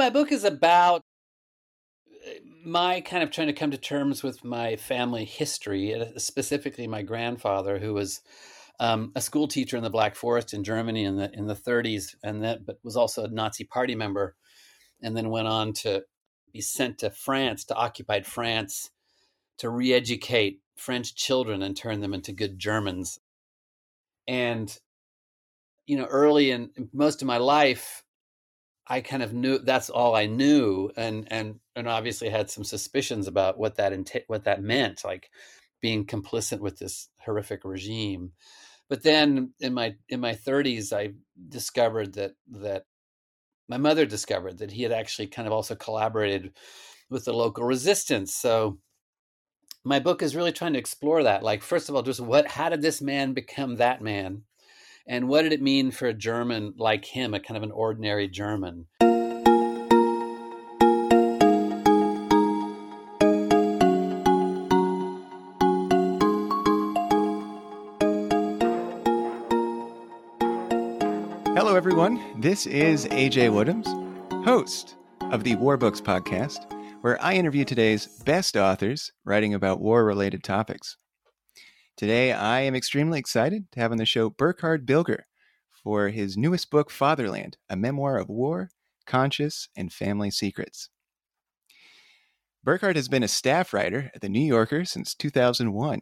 My book is about uh, my kind of trying to come to terms with my family history, uh, specifically my grandfather, who was um, a school teacher in the Black Forest in Germany in the in the 30s, and that but was also a Nazi Party member, and then went on to be sent to France, to occupied France, to re-educate French children and turn them into good Germans. And you know, early in most of my life, I kind of knew that's all I knew, and and and obviously had some suspicions about what that what that meant, like being complicit with this horrific regime. But then in my in my 30s, I discovered that that my mother discovered that he had actually kind of also collaborated with the local resistance. So my book is really trying to explore that. Like, first of all, just what how did this man become that man? And what did it mean for a German like him, a kind of an ordinary German? Hello, everyone. This is AJ Woodhams, host of the War Books podcast, where I interview today's best authors writing about war related topics. Today, I am extremely excited to have on the show Burkhard Bilger for his newest book, Fatherland, a memoir of war, conscience, and family secrets. Burkhard has been a staff writer at The New Yorker since 2001.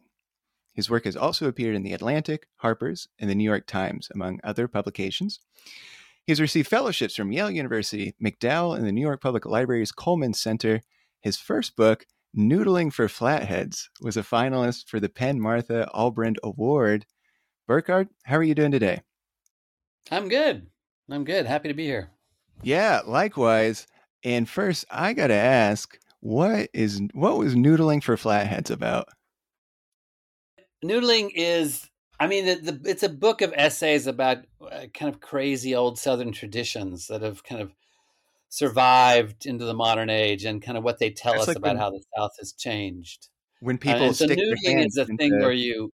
His work has also appeared in The Atlantic, Harper's, and The New York Times, among other publications. He has received fellowships from Yale University, MacDowell, and the New York Public Library's Cullman Center. His first book, Noodling for Flatheads was a finalist for the PEN Martha Albrand Award. Burkhard, how are you doing today? I'm good. I'm good. Happy to be here. Yeah, likewise. And first, I got to ask, what is what was Noodling for Flatheads about? Noodling is I mean, the, the, it's a book of essays about uh, kind of crazy old Southern traditions that have kind of survived into the modern age and kind of what they tell That's us like about when, how the South has changed. When uh, people uh, so stick noodling is a into... thing where you,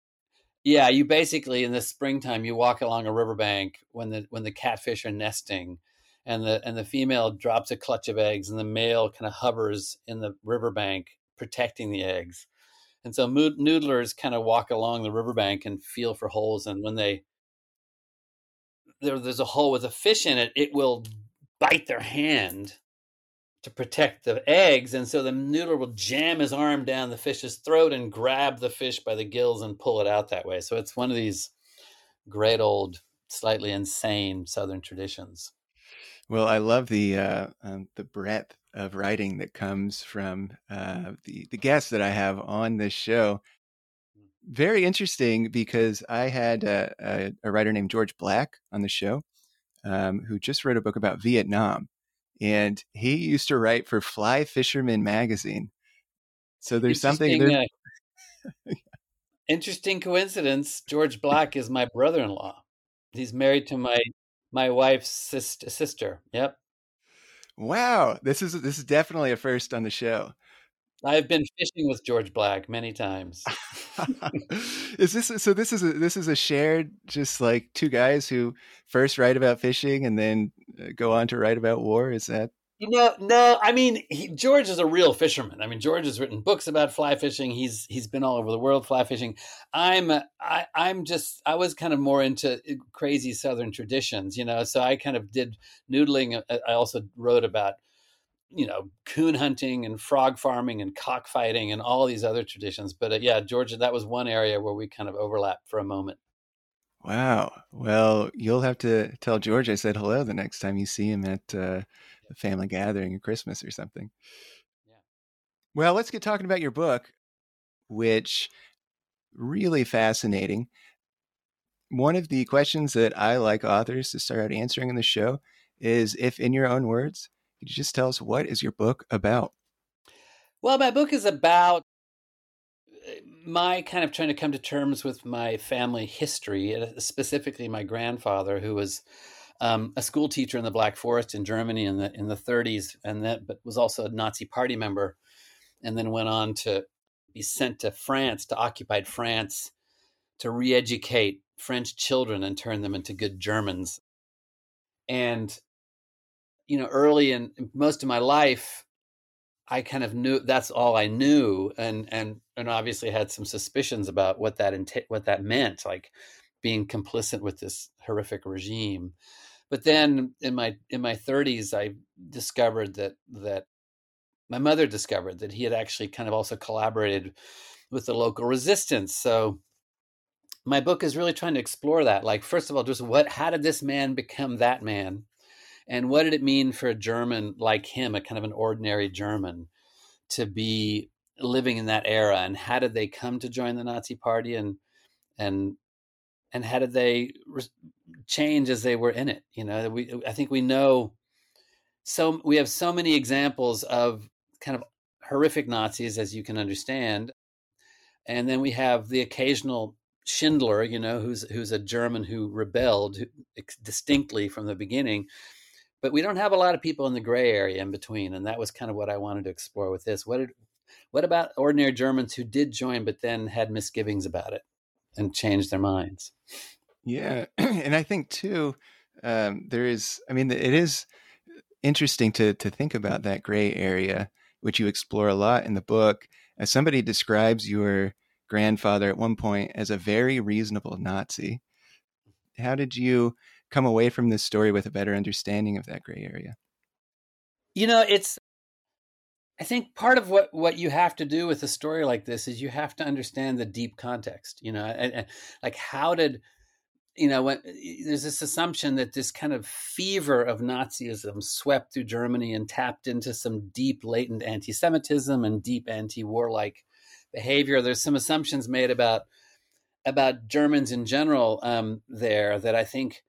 yeah, you basically in the springtime you walk along a riverbank when the when the catfish are nesting, and the and the female drops a clutch of eggs and the male kind of hovers in the riverbank protecting the eggs, and so noodlers kind of walk along the riverbank and feel for holes, and when they there, there's a hole with a fish in it, it will bite their hand to protect the eggs. And so the noodler will jam his arm down the fish's throat and grab the fish by the gills and pull it out that way. So it's one of these great old, slightly insane Southern traditions. Well, I love the uh, um, the breadth of writing that comes from uh, the the guests that I have on this show. Very interesting because I had a, a, a writer named George Black on the show, um, who just wrote a book about Vietnam. And he used to write for Fly Fisherman magazine. So there's something there. Uh, interesting coincidence. George Black is my brother in law. He's married to my my wife's sister, sister. Yep. Wow, this is this is definitely a first on the show. I've been fishing with George Black many times. is this so? This is a this is a shared, just like two guys who first write about fishing and then uh, go on to write about war. Is that You know, no, I mean, he, George is a real fisherman. I mean, George has written books about fly fishing. He's he's been all over the world fly fishing. I'm I, I'm just I was kind of more into uh, crazy Southern traditions, you know. So I kind of did noodling. Uh, I also wrote about you know coon hunting and frog farming and cockfighting and all these other traditions. But uh, yeah, Georgia, that was one area where we kind of overlapped for a moment. Wow. Well, you'll have to tell George I said hello the next time you see him at uh, a family gathering at Christmas or something. Yeah. Well, let's get talking about your book, which really fascinating. One of the questions that I like authors to start out answering in the show is if in your own words, could you just tell us what is your book about? Well, my book is about uh, my kind of trying to come to terms with my family history, uh, specifically my grandfather, who was um, a school teacher in the Black Forest in Germany in the in the 30s, and that but was also a Nazi Party member, and then went on to be sent to France to occupied France to re-educate French children and turn them into good Germans. And you know, early in most of my life, I kind of knew that's all I knew, and and and obviously had some suspicions about what that what that meant, like being complicit with this horrific regime. But then in my in my 30s i discovered that that my mother discovered that he had actually kind of also collaborated with the local resistance. So my book is really trying to explore that like first of all just what how did this man become that man and what did it mean for a german like him a kind of an ordinary german to be living in that era? And how did they come to join the nazi party? And and and how did they re- change as they were in it? You know we i think we know so we have so many examples of kind of horrific nazis as you can understand. And then we have the occasional schindler you know who's who's a german who rebelled distinctly from the beginning but we don't have a lot of people in the gray area in between and that was kind of what i wanted to explore with this what did what about ordinary germans who did join but then had misgivings about it and changed their minds yeah, and I think too, um, there is. I mean, it is interesting to to think about that gray area, which you explore a lot in the book. As somebody describes your grandfather at one point as a very reasonable Nazi, how did you come away from this story with a better understanding of that gray area? You know, it's I think part of what what you have to do with a story like this is you have to understand the deep context. You know, and, and like how did you know, when, there's this assumption that this kind of fever of Nazism swept through Germany and tapped into some deep latent anti-Semitism and deep anti-warlike behavior. There's some assumptions made about about Germans in general um, there that I think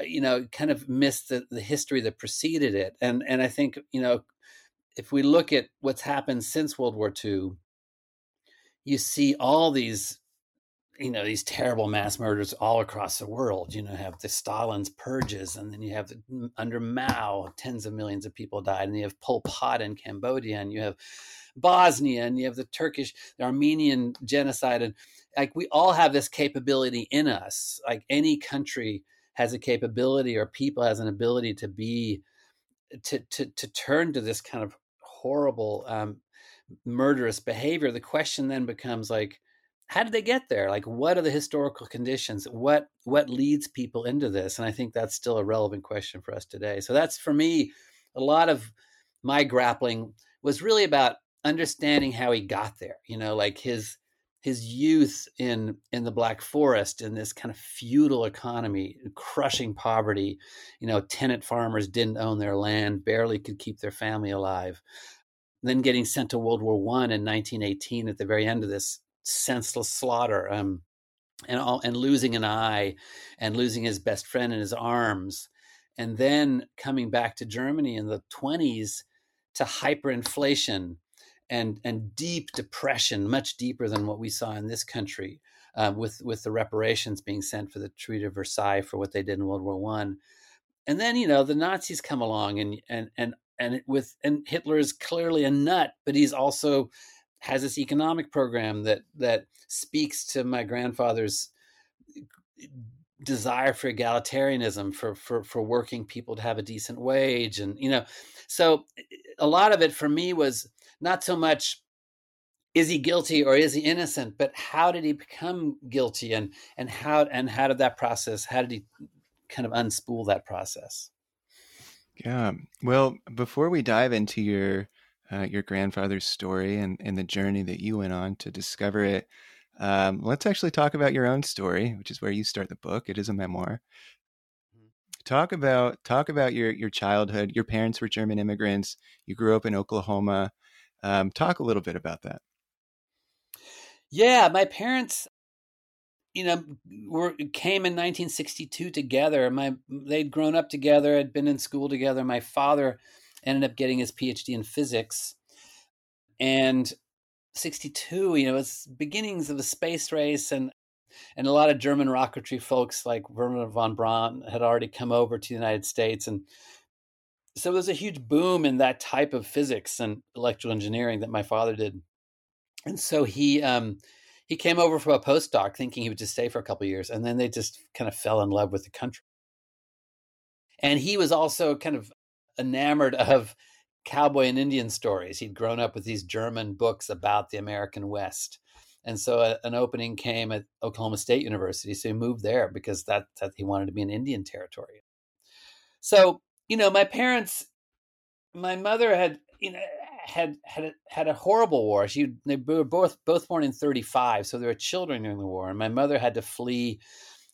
Uh, you know kind of missed the, the history that preceded it, and and I think you know if we look at what's happened since World War II, you see all these you know these terrible mass murders all across the world. You know have the stalin's purges and then you have the, under mao tens of millions of people died and you have pol pot in cambodia and you have bosnia and you have the turkish the armenian genocide. And like we all have this capability in us. Like any country has a capability or people has an ability to be to to to turn to this kind of horrible um murderous behavior the question then becomes like how did they get there? Like what are the historical conditions? What what leads people into this? And i think that's still a relevant question for us today. So that's for me a lot of my grappling was really about understanding how he got there you know like his his youth in in the black forest in this kind of feudal economy crushing poverty. You know tenant farmers didn't own their land barely could keep their family alive. Then getting sent to world war one in 1918 at the very end of this senseless slaughter um, and all, and losing an eye and losing his best friend in his arms and then coming back to Germany in the 20s to hyperinflation and and deep depression much deeper than what we saw in this country uh, with with the reparations being sent for the Treaty of Versailles for what they did in World War One. And then you know the Nazis come along and and and and with and Hitler is clearly a nut but he's also has this economic program that that speaks to my grandfather's desire for egalitarianism, for for for working people to have a decent wage, and you know, so a lot of it for me was not so much is he guilty or is he innocent, but how did he become guilty, and and how and how did that process? How did he kind of unspool that process? Yeah. Well, before we dive into your uh, your grandfather's story and, and the journey that you went on to discover it, um, let's actually talk about your own story, which is where you start the book. It is a memoir. Mm-hmm. Talk about talk about your your childhood. Your parents were German immigrants. You grew up in Oklahoma. Um, talk a little bit about that. Yeah, my parents, you know, were came in 1962 together. My they'd grown up together, had been in school together. My father ended up getting his PhD in physics, and 62, you know, it's beginnings of the space race and and a lot of German rocketry folks like Wernher von Braun had already come over to the United States and so there's a huge boom in that type of physics and electrical engineering that my father did. And so he um he came over for a postdoc thinking he would just stay for a couple years and then they just kind of fell in love with the country. And he was also kind of enamored of cowboy and Indian stories. He'd grown up with these German books about the American West. And so a, an opening came at Oklahoma State University. So he moved there because that, that he wanted to be in Indian territory. So, you know, my parents, my mother had, you know, had had had a horrible war. She they were both both born in 35, so they were children during the war. And my mother had to flee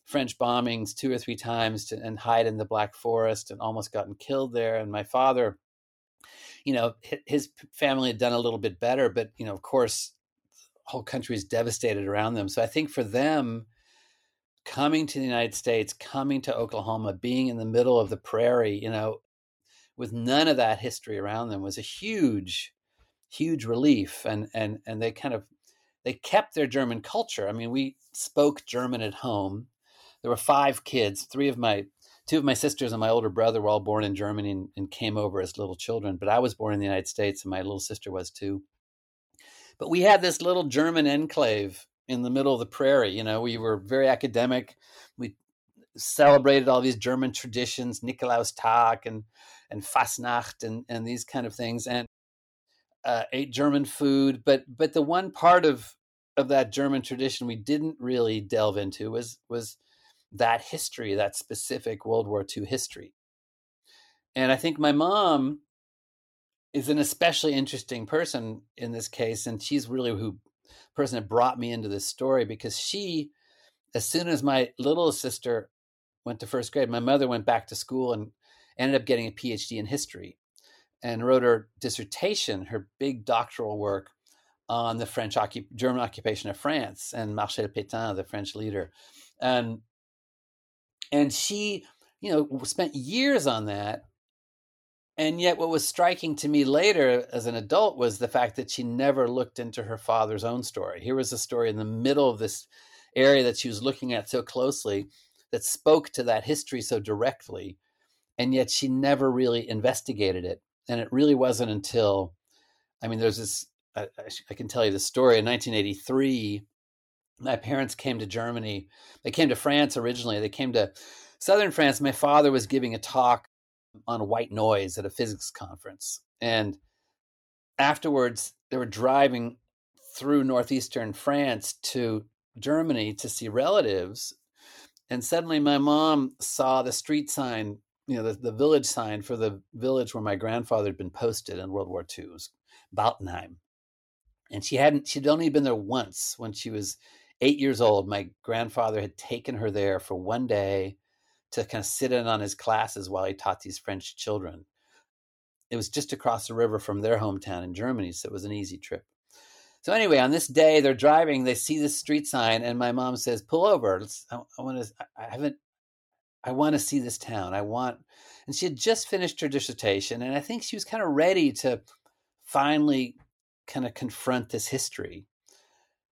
French bombings two or three times to, and hide in the Black Forest and almost gotten killed there. And my father you know, his family had done a little bit better, but you know, of course, the whole country is devastated around them. So I think for them, coming to the United States, coming to Oklahoma, being in the middle of the prairie, you know, with none of that history around them was a huge, huge relief. And and and they kind of they kept their German culture. I mean, we spoke German at home. There were five kids. Three of my two of my sisters and my older brother were all born in Germany and, and, came over as little children, but I was born in the United States and my little sister was too. But we had this little German enclave in the middle of the prairie. You know, we were very academic. We celebrated all these German traditions, Nikolaustag and and Fastnacht and and these kind of things, and uh, ate German food. But but the one part of of that German tradition we didn't really delve into was was that history, that specific World War II history. And I think my mom is an especially interesting person in this case, and she's really who person that brought me into this story because she, as soon as my little sister went to first grade, my mother went back to school and ended up getting a PhD in history and wrote her dissertation, her big doctoral work on the French occup- German occupation of France and Marcel Pétain, the French leader. And and she you know spent years on that and yet what was striking to me later as an adult was the fact that she never looked into her father's own story here was a story in the middle of this area that she was looking at so closely that spoke to that history so directly and yet she never really investigated it and it really wasn't until i mean there's this I, I can tell you the story in 1983 my parents came to Germany. They came to France originally. They came to southern France. My father was giving a talk on white noise at a physics conference. And afterwards, they were driving through northeastern France to Germany to see relatives. And suddenly, my mom saw the street sign, you know, the, the village sign for the village where my grandfather had been posted in World War II. It was Bartenheim. And she hadn't, she'd only been there once when she was eight years old, my grandfather had taken her there for one day to kind of sit in on his classes while he taught these French children. It was just across the river from their hometown in Germany, so it was an easy trip. So anyway, on this day, they're driving. They see this street sign, and my mom says, "Pull over. I, I want to. I haven't. I want to see this town. I want." And she had just finished her dissertation, and I think she was kind of ready to finally kind of confront this history.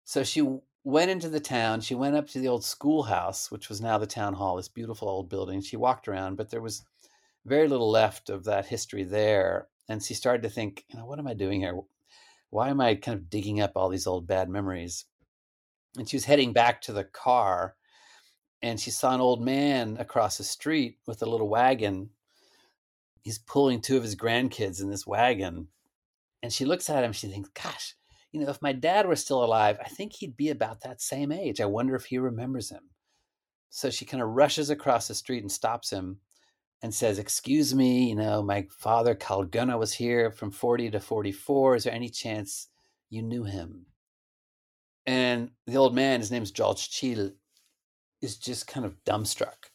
So she went into the town. She went up to the old schoolhouse, which was now the town hall, this beautiful old building. She walked around, but there was very little left of that history there. And she started to think, you know, what am I doing here? Why am I kind of digging up all these old bad memories? And she was heading back to the car. and she saw an old man across the street with a little wagon. He's pulling two of his grandkids in this wagon. And she looks at him, she thinks, gosh, you know, if my dad were still alive, I think he'd be about that same age. I wonder if he remembers him. So she kind of rushes across the street and stops him and says, Excuse me, you know, my father, Karl Gönner, was here from 40 to 44. Is there any chance you knew him? And the old man, his name's George Schill, is just kind of dumbstruck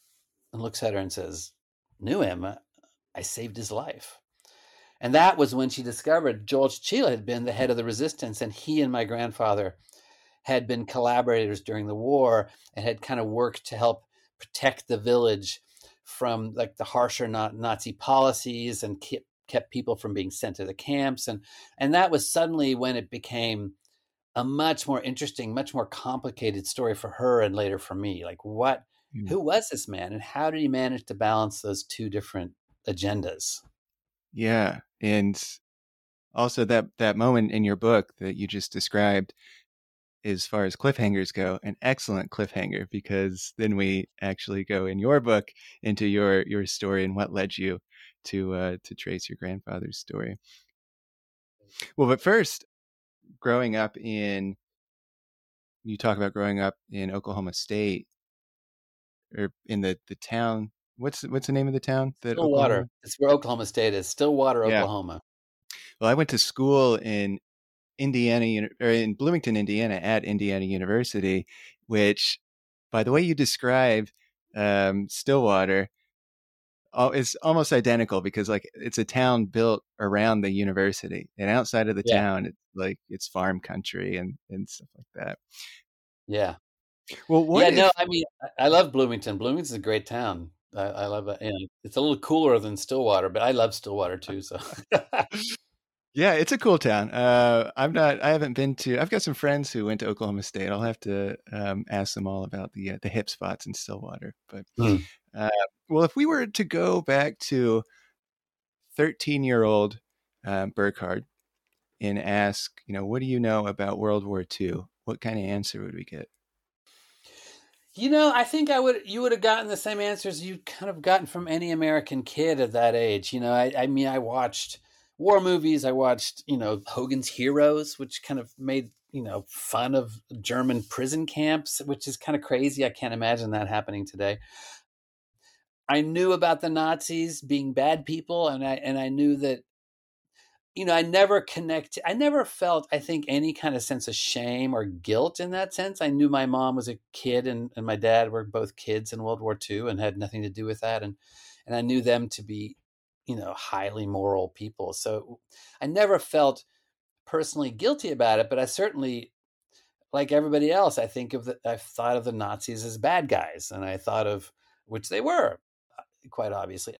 and looks at her and says, Knew him? I saved his life. And that was when she discovered George Schill had been the head of the resistance, and he and my grandfather had been collaborators during the war and had kind of worked to help protect the village from like the harsher Nazi policies and kept kept people from being sent to the camps. And and that was suddenly when it became a much more interesting much more complicated story for her and later for me. Like what mm. who was this man and how did he manage to balance those two different agendas yeah and also that that moment in your book that you just described as far as cliffhangers go, an excellent cliffhanger because then we actually go in your book into your your story and what led you to uh, to trace your grandfather's story. Well, but first, growing up in you talk about growing up in Oklahoma State or in the the town. What's what's the name of the town? That Stillwater. Oklahoma? It's where Oklahoma State is. Stillwater, yeah. Oklahoma. Well, I went to school in Indiana or in Bloomington, Indiana, at Indiana University, which, by the way you describe um, Stillwater, is almost identical because like it's a town built around the university, and outside of the yeah. town, it's like it's farm country and and stuff like that. Yeah. Well, yeah, if... no, I mean, I love Bloomington. Bloomington's a great town. I, I love it. And it's a little cooler than Stillwater, but I love Stillwater too. So. Yeah, it's a cool town. Uh, I'm not. I haven't been to. I've got some friends who went to Oklahoma State. I'll have to um, ask them all about the uh, the hip spots in Stillwater. But mm. uh, well, if we were to go back to 13 year old uh, Burkhard and ask, you know, what do you know about World War II? What kind of answer would we get? You know, I think I would. You would have gotten the same answers you kind of gotten from any American kid at that age. You know, I, I mean, I watched war movies. I watched, you know, Hogan's Heroes, which kind of made, you know, fun of German prison camps, which is kind of crazy. I can't imagine that happening today. I knew about the Nazis being bad people, and I and I knew that, you know, I never connected. I never felt, I think, any kind of sense of shame or guilt in that sense. I knew my mom was a kid, and, and my dad were both kids in World War II, and had nothing to do with that, and and I knew them to be you know, highly moral people. So I never felt personally guilty about it, but I certainly, like everybody else, I think of the, I've thought of the Nazis as bad guys, and I thought of which they were, uh, quite obviously.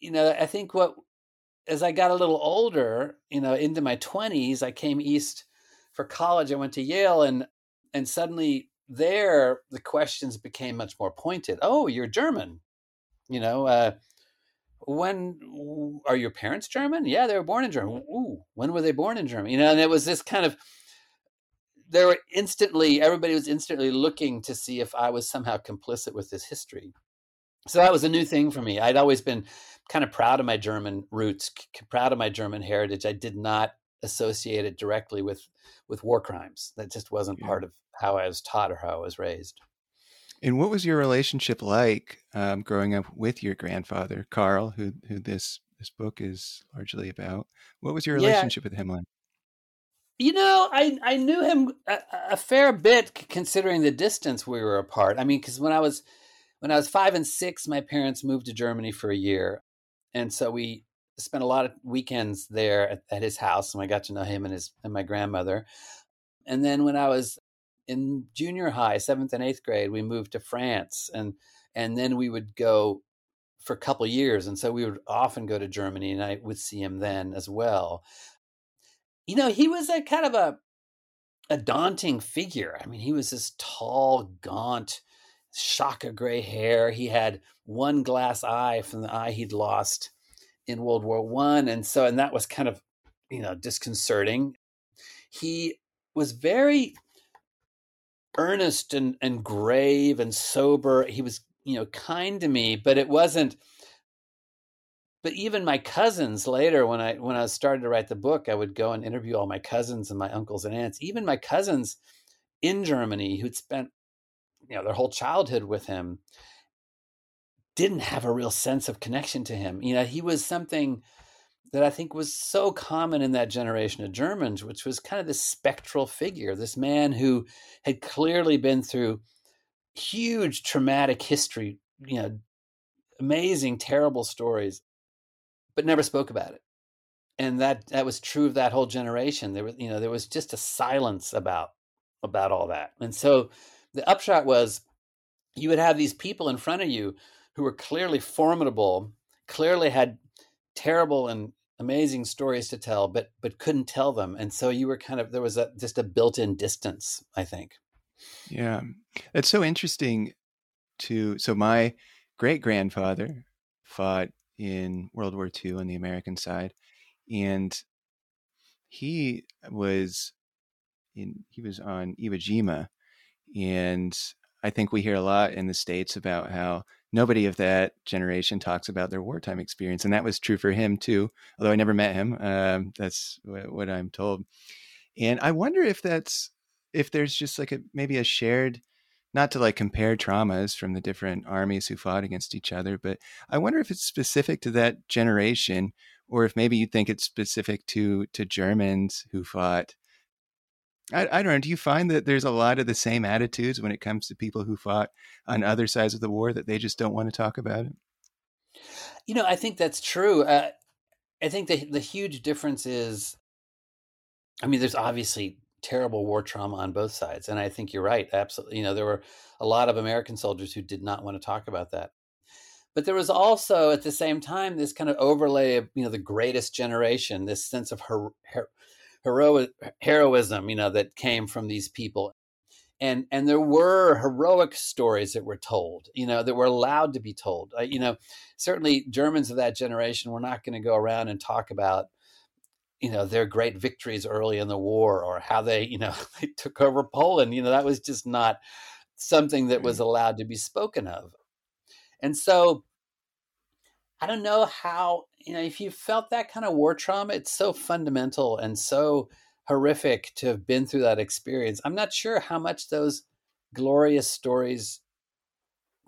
You know, I think what as I got a little older, you know, into my twenties, I came east for college. I went to Yale, and and suddenly there the questions became much more pointed. Oh, you're German, you know. Uh, when are your parents German? Yeah, they were born in Germany. Ooh, when were they born in Germany? You know, and it was this kind of there were instantly everybody was instantly looking to see if I was somehow complicit with this history. So that was a new thing for me. I'd always been kind of proud of my German roots, proud of my German heritage. I did not associate it directly with with war crimes. That just wasn't yeah. part of how I was taught or how I was raised. And what was your relationship like um, growing up with your grandfather, Karl, who who this this book is largely about? What was your relationship yeah. with him like? You know, I I knew him a, a, fair bit considering the distance we were apart. I mean, because when I was when I was five and six, my parents moved to Germany for a year, and so we spent a lot of weekends there at, at his house, and I got to know him and his and my grandmother. And then when I was in junior high, seventh and eighth grade, we moved to France, and and then we would go for a couple years, and so we would often go to Germany, and I would see him then as well. You know, he was a kind of a a daunting figure. I mean, he was this tall, gaunt, shock of gray hair. He had one glass eye from the eye he'd lost in World War One, and so and that was kind of you know disconcerting. He was very earnest and, and grave and sober. He was, you know, kind to me, but it wasn't. But even my cousins later, when I when I started to write the book, I would go and interview all my cousins and my uncles and aunts. Even my cousins in Germany who'd spent, you know, their whole childhood with him, didn't have a real sense of connection to him. You know, he was something that I think was so common in that generation of Germans, which was kind of this spectral figure, this man who had clearly been through huge traumatic history, you know, amazing, terrible stories, but never spoke about it. And that that was true of that whole generation. There was, you know, there was just a silence about about all that. And so the upshot was you would have these people in front of you who were clearly formidable, clearly had terrible and amazing stories to tell, but but couldn't tell them, and so you were kind of there was a just a built-in distance, I think. Yeah, it's so interesting. To so my great grandfather fought in World War II on the American side, and he was in he was on Iwo Jima, and I think we hear a lot in the states about how nobody of that generation talks about their wartime experience, and that was true for him too. Although I never met him, um, that's what, I'm told. And I wonder if that's if there's just like a maybe a shared not to like compare traumas from the different armies who fought against each other, but I wonder if it's specific to that generation, or if maybe you think it's specific to to Germans who fought I, I, don't know. Do you find that there's a lot of the same attitudes when it comes to people who fought on other sides of the war that they just don't want to talk about it? You know, I think that's true. Uh, I think the the huge difference is, I mean, there's obviously terrible war trauma on both sides, and I think you're right. Absolutely, you know, there were a lot of American soldiers who did not want to talk about that. But there was also, at the same time, this kind of overlay of you know the greatest generation, this sense of her, her heroic heroism, you know, that came from these people. And and there were heroic stories that were told, you know, that were allowed to be told. Uh, you know, certainly Germans of that generation were not going to go around and talk about you know their great victories early in the war or how they you know they took over Poland you know that was just not something that was allowed to be spoken of and so I don't know how, you know, if you felt that kind of war trauma, it's so fundamental and so horrific to have been through that experience. I'm not sure how much those glorious stories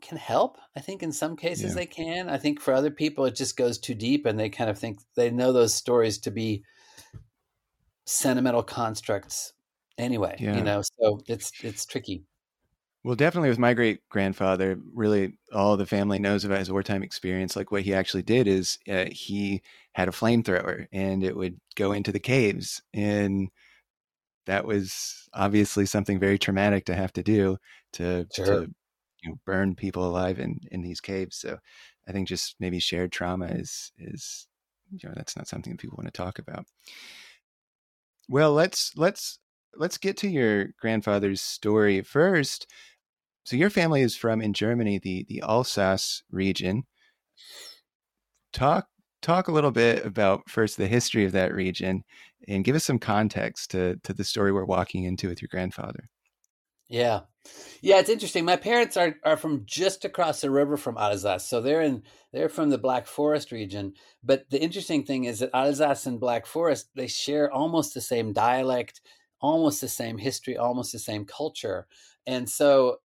can help. I think in some cases yeah. they can. I think for other people it just goes too deep and they kind of think they know those stories to be sentimental constructs anyway, yeah. you know. So it's it's tricky. Well, definitely with my great grandfather, really all the family knows about his wartime experience. Like what he actually did is uh, he had a flamethrower and it would go into the caves. And that was obviously something very traumatic to have to do to, sure. to you know, burn people alive in, in these caves. So I think just maybe shared trauma is, is, you know, that's not something that people want to talk about. Well, let's, let's, let's get to your grandfather's story first so your family is from in Germany, the the Alsace region. Talk talk a little bit about first the history of that region and give us some context to to the story we're walking into with your grandfather. Yeah. Yeah, it's interesting. My parents are, are from just across the river from Alsace. So they're in they're from the Black Forest region. But the interesting thing is that Alsace and Black Forest, they share almost the same dialect, almost the same history, almost the same culture. And so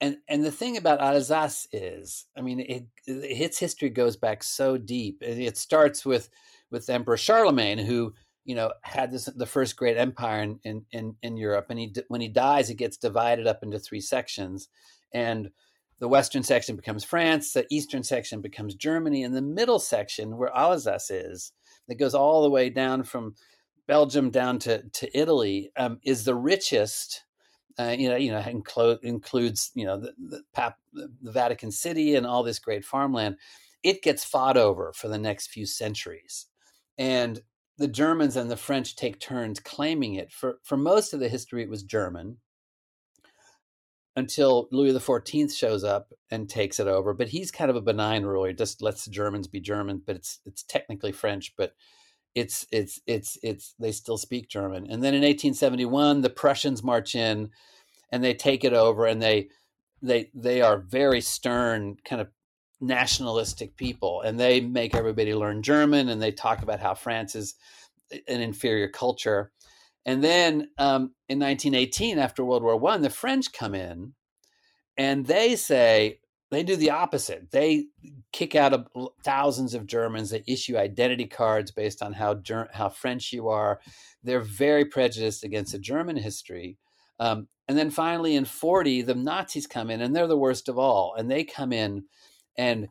and and the thing about Alsace is, I mean, it, it, its history goes back so deep. It, it, starts with with Emperor Charlemagne, who you know had this the first great empire in in in, in Europe, and he when he dies, it gets divided up into three sections, and the western section becomes France, the eastern section becomes Germany, and the middle section, where Alsace is, that goes all the way down from Belgium down to to Italy, um, is the richest uh, you know, you know, include, includes you know the the, Pap, the Vatican City and all this great farmland. It gets fought over for the next few centuries, and the Germans and the French take turns claiming it. For for most of the history, it was German until Louis XIV shows up and takes it over. But he's kind of a benign ruler; he just lets the Germans be German, but it's it's technically French, but it's it's it's it's they still speak German. And then in 1871, the Prussians march in, and they take it over and they they they are very stern kind of nationalistic people and they make everybody learn german and they talk about how france is an inferior culture and then um, in 1918 after world war one the french come in and they say they do the opposite. They kick out of thousands of germans. They issue identity cards based on how how french you are. They're very prejudiced against the german history. Um, and then finally in 40, the Nazis come in and they're the worst of all. And they come in and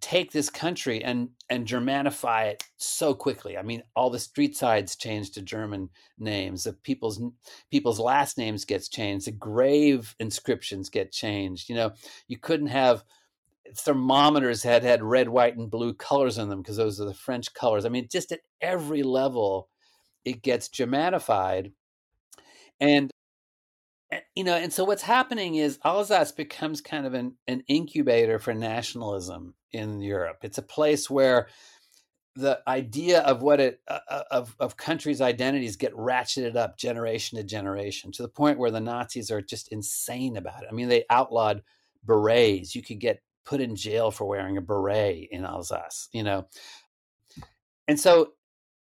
take this country and and Germanify it so quickly. I mean, all the street sides change to German names. The people's people's last names gets changed. The grave inscriptions get changed. You know, you couldn't have thermometers had had red, white, and blue colors in them because those are the French colors. I mean, just at every level, it gets Germanified. And Eh, you know, and so what's happening is Alsace becomes kind of an, an incubator for nationalism in Europe. It's a place where the idea of what it uh, uh, of of countries' identities get ratcheted up generation to generation to the point where the Nazis are just insane about it. I mean, they outlawed berets. You could get put in jail for wearing a beret in Alsace. You know, and so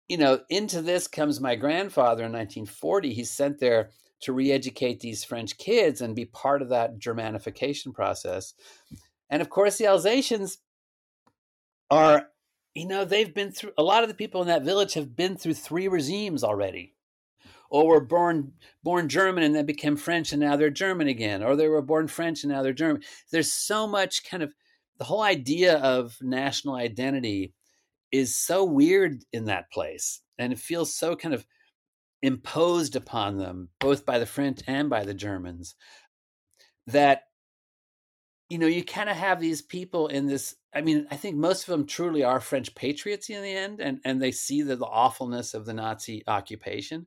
you know into this comes my grandfather in 1940. He's sent there to re-educate these French kids and be part of that Germanification process. And of course, the Alsatians are, you know, they've been through a lot of the people in that village have been through three regimes already. Or were born born German and then became French and now they're German again. Or they were born French and now they're German. There's so much kind of the whole idea of national identity is so weird in that place. And it feels so kind of imposed upon them, both by the French and by the Germans, that you know you kind of have these people in this i mean i think most of them truly are french patriots in the end and, and they see the, the awfulness of the nazi occupation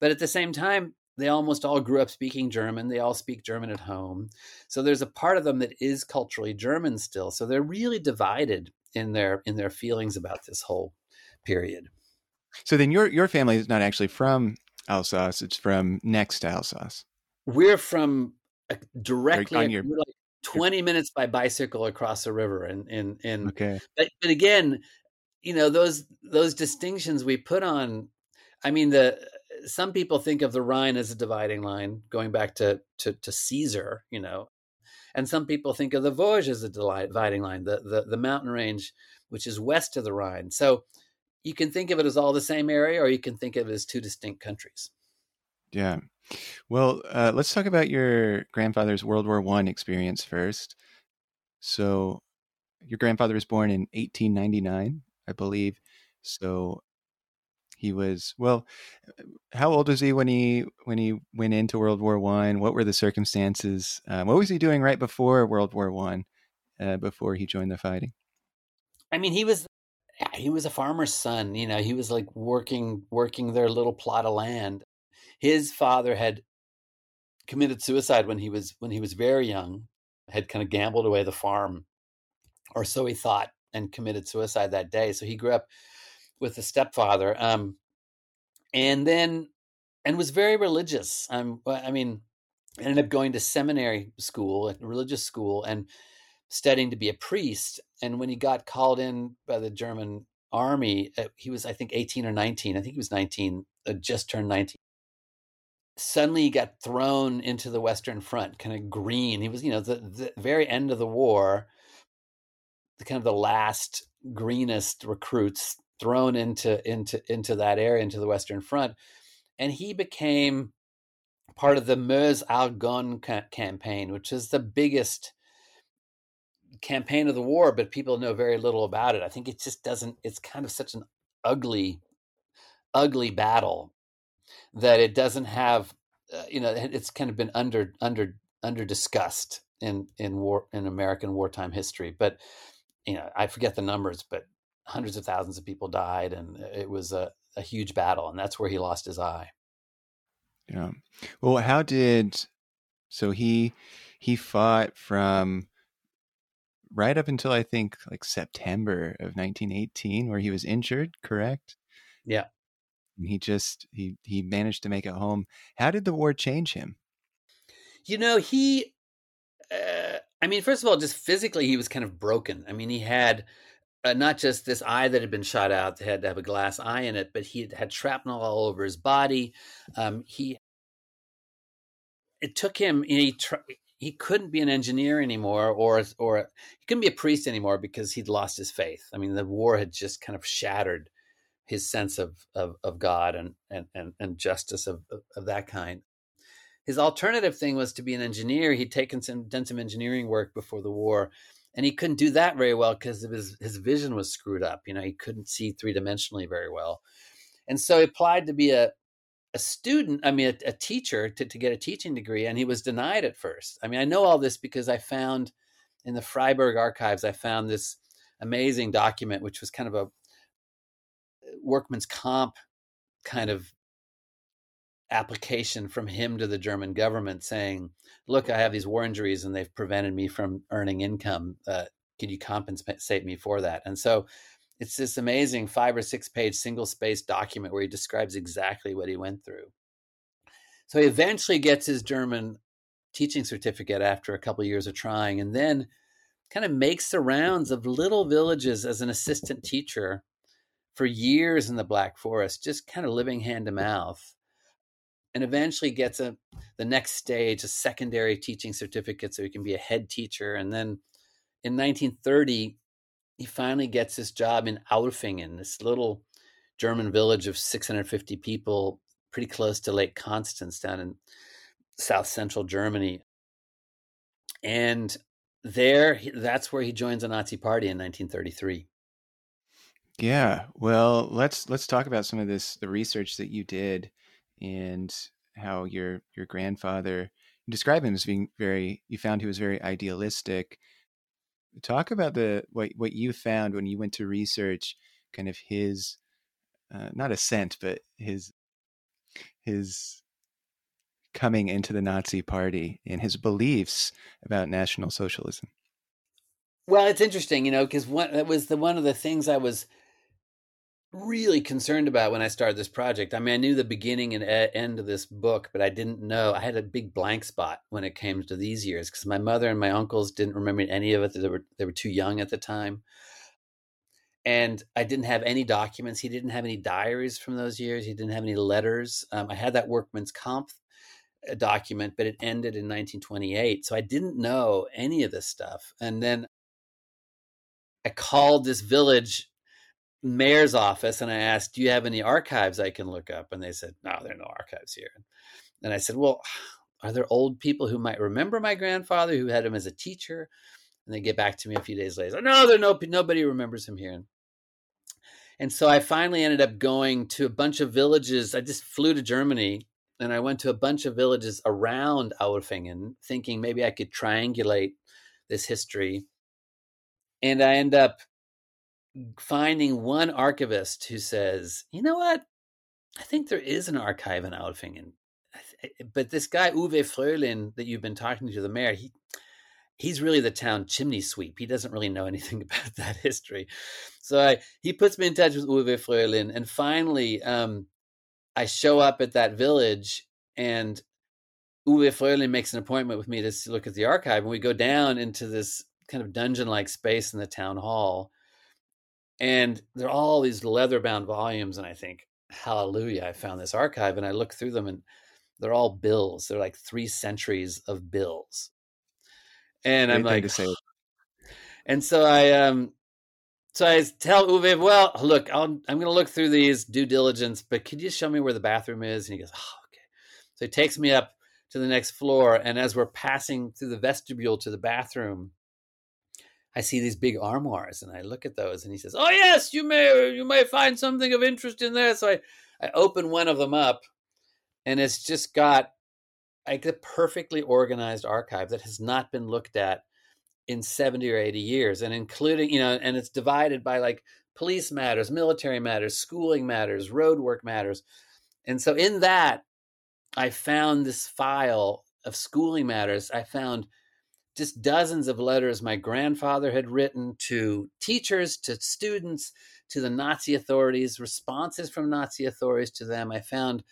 but at the same time they almost all grew up speaking german they all speak german at home so there's a part of them that is culturally german still so they're really divided in their in their feelings about this whole period so then your your family is not actually from Alsace; it's from next to Alsace. We're from uh, directly on your, like twenty minutes by bicycle across the river, and and and okay. But, but again, you know those those distinctions we put on. I mean, the some people think of the Rhine as a dividing line, going back to to, to Caesar, you know, and some people think of the Vosges as a dividing line, the, the the mountain range which is west of the Rhine. So you can think of it as all the same area, or you can think of it as two distinct countries. Yeah. Well, uh, let's talk about your grandfather's World War One experience first. So, your grandfather was born in 1899, I believe. So, he was well. How old was he when he when he went into World War One? What were the circumstances? Uh, what was he doing right before World War One? Uh, before he joined the fighting. I mean, he was he was a farmer's son. You know, he was like working working their little plot of land. His father had committed suicide when he was when he was very young. Had kind of gambled away the farm, or so he thought, and committed suicide that day. So he grew up with a stepfather, um, and then and was very religious. Um, I mean, ended up going to seminary school, religious school, and studying to be a priest. And when he got called in by the German army, uh, he was, I think, 18 or 19. I think he was 19, uh, just turned 19. Suddenly he got thrown into the Western Front, kind of green. He was, you know, the, the very end of the war, the kind of the last greenest recruits thrown into into into that area, into the Western Front, and he became part of the Meuse Argonne campaign, which is the biggest campaign of the war, but people know very little about it. I think it just doesn't. It's kind of such an ugly, ugly battle that it doesn't have. Uh, you know, it's kind of been under under under discussed in in war in American wartime history. But you know, I forget the numbers, but hundreds of thousands of people died, and it was a, a huge battle, and that's where he lost his eye. Yeah. Well, how did so he he fought from right up until I think like September of 1918, where he was injured. Correct? Yeah. He just he he managed to make it home. How did the war change him? You know, he, uh, I mean, first of all, just physically, he was kind of broken. I mean, he had uh, not just this eye that had been shot out, had to have a glass eye in it, but he had, shrapnel all over his body. Um, he, it took him, he, tr- he couldn't be an engineer anymore, or or he couldn't be a priest anymore because he'd lost his faith. I mean, the war had just kind of shattered his sense of of, of God and, and and and justice of, of, that kind. His alternative thing was to be an engineer. He'd taken some done some engineering work before the war, and he couldn't do that very well because his his vision was screwed up. You know, he couldn't see three dimensionally very well, and so he applied to be a a student, I mean, a, a teacher to, to get a teaching degree, and he was denied at first. I mean, I know all this because I found in the Freiburg archives, I found this amazing document, which was kind of a workman's comp kind of application from him to the German government saying, Look, I have these war injuries and they've prevented me from earning income. Uh, can you compensate me for that? And so it's this amazing five or six page single space document where he describes exactly what he went through. So he eventually gets his German teaching certificate after a couple of years of trying, and then kind of makes the rounds of little villages as an assistant teacher for years in the Black Forest, just kind of living hand to mouth. And eventually gets a the next stage, a secondary teaching certificate, so he can be a head teacher. And then in 1930, he finally gets this job in Aulfingen, this little German village of 650 people, pretty close to Lake Constance down in south central Germany. And there, that's where he joins the Nazi Party in 1933. Yeah, well, let's let's talk about some of this the research that you did and how your your grandfather you describe him as being very you found he was very idealistic talk about the what what you found when you went to research kind of his uh, not ascent but his his coming into the Nazi party and his beliefs about national socialism. Well, it's interesting, you know, because one that was the one of the things I was really concerned about when I started this project. I mean, I knew the beginning and end of this book, but I didn't know. I had a big blank spot when it came to these years because my mother and my uncles didn't remember any of it. They were they were too young at the time, and I didn't have any documents. He didn't have any diaries from those years. He didn't have any letters. Um, I had that workman's comp uh, document, but it ended in 1928, so I didn't know any of this stuff. And then I called this village mayor's office and I asked, Do you have any archives I can look up? And they said, No, there are no archives here. And I said, Well, are there old people who might remember my grandfather who had him as a teacher? And they get back to me a few days later. No, there no nobody remembers him here. And so I finally ended up going to a bunch of villages. I just flew to Germany and I went to a bunch of villages around Aulfingen, thinking maybe I could triangulate this history. And I end up finding one archivist who says, you know what? I think there is an archive in Aulfingen. But this guy, Uwe Fröhlin, that you've been talking to, the mayor, he, he's really the town chimney sweep. He doesn't really know anything about that history. So I, he puts me in touch with Uwe Fröhlin. And finally, um, I show up at that village and Uwe Fröhlin makes an appointment with me to look at the archive. And we go down into this kind of dungeon like space in the town hall and they're all these leather bound volumes and i think hallelujah i found this archive and i look through them and they're all bills. They're like three centuries of bills. And i'm like and so i um so i tell uwe well look i am going to look through these due diligence but could you show me where the bathroom is? And he goes oh okay. So he takes me up to the next floor and as we're passing through the vestibule to the bathroom I see these big armoires and I look at those and he says, "Oh yes, you may you may find something of interest in there." So I I open one of them up and it's just got like a perfectly organized archive that has not been looked at in 70 or 80 years and including, you know, and it's divided by like police matters, military matters, schooling matters, road work matters. And so in that I found this file of schooling matters. I found just dozens of letters my grandfather had written to teachers, to students, to the Nazi authorities, responses from Nazi authorities to them. I found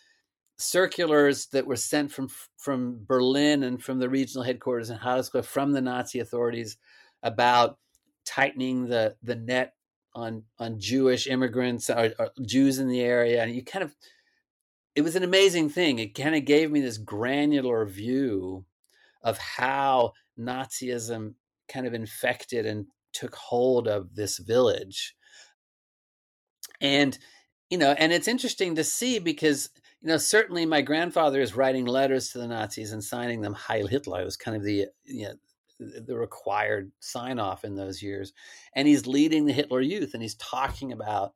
circulars that were sent from from Berlin and from the regional headquarters in Heilsbruck from the Nazi authorities about tightening the the net on on Jewish immigrants or, or Jews in the area, and you kind of it was an amazing thing. It kind of gave me this granular view of how Nazism kind of infected and took hold of this village. And you know, and it's interesting to see because you know, certainly my grandfather is writing letters to the Nazis and signing them Heil Hitler. It was kind of the you know the required sign off in those years. And he's leading the Hitler Youth and he's talking about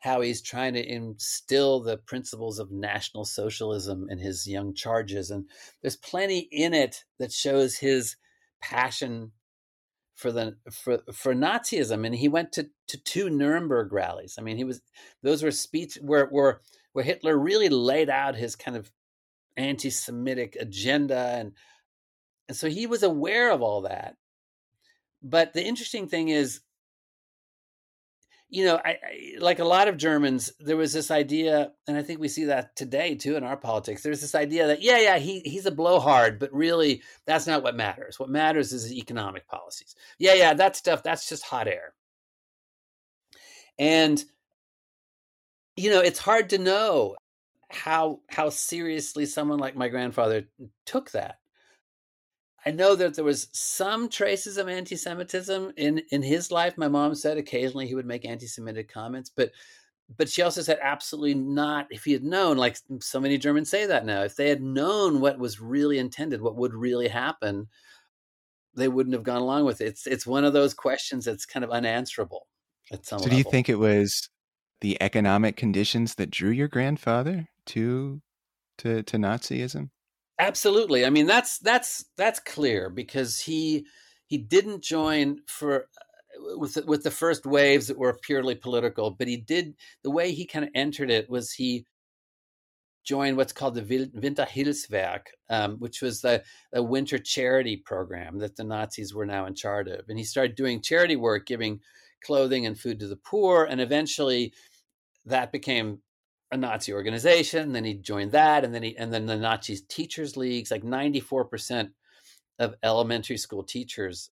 how he's trying to instill the principles of National Socialism in his young charges. And there's plenty in it that shows his passion for the for for Nazism. And he went to, to two Nuremberg rallies. I mean, he was those were speech where where where Hitler really laid out his kind of anti-Semitic agenda and and so he was aware of all that. But the interesting thing is, you know, I, I, like a lot of Germans, there was this idea, and I think we see that today too in our politics. There's this idea that yeah, yeah, he he's a blowhard, but really that's not what matters. What matters is economic policies. Yeah, yeah, that stuff that's just hot air. And you know, it's hard to know how how seriously someone like my grandfather took that I know that there was some traces of anti-Semitism in in his life. My mom said occasionally he would make anti-Semitic comments, but but she also said absolutely not. If he had known, like so many Germans say that now, if they had known what was really intended, what would really happen, they wouldn't have gone along with it. It's it's one of those questions that's kind of unanswerable. At some so, level. do you think it was the economic conditions that drew your grandfather to to to Nazism? Absolutely. I mean, that's that's that's clear because he he didn't join for uh, with the, with the first waves that were purely political, but he did the way he kind of entered it was he joined what's called the Winterhilfswerk, um, which was the, the winter charity program that the Nazis were now in charge of, and he started doing charity work, giving clothing and food to the poor, and eventually that became a Nazi organization. Then he joined that, and then he and then the Nazi teachers leagues. Like ninety four percent of elementary school teachers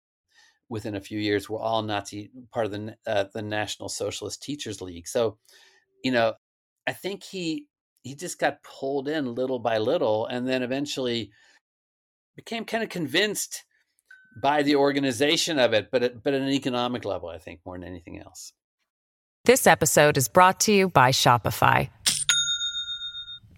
within a few years were all Nazi part of the uh, the National Socialist Teachers League. So, you know, I think he he just got pulled in little by little, and then eventually became kind of convinced by the organization of it, but at, but at an economic level, I think more than anything else. This episode is brought to you by Shopify.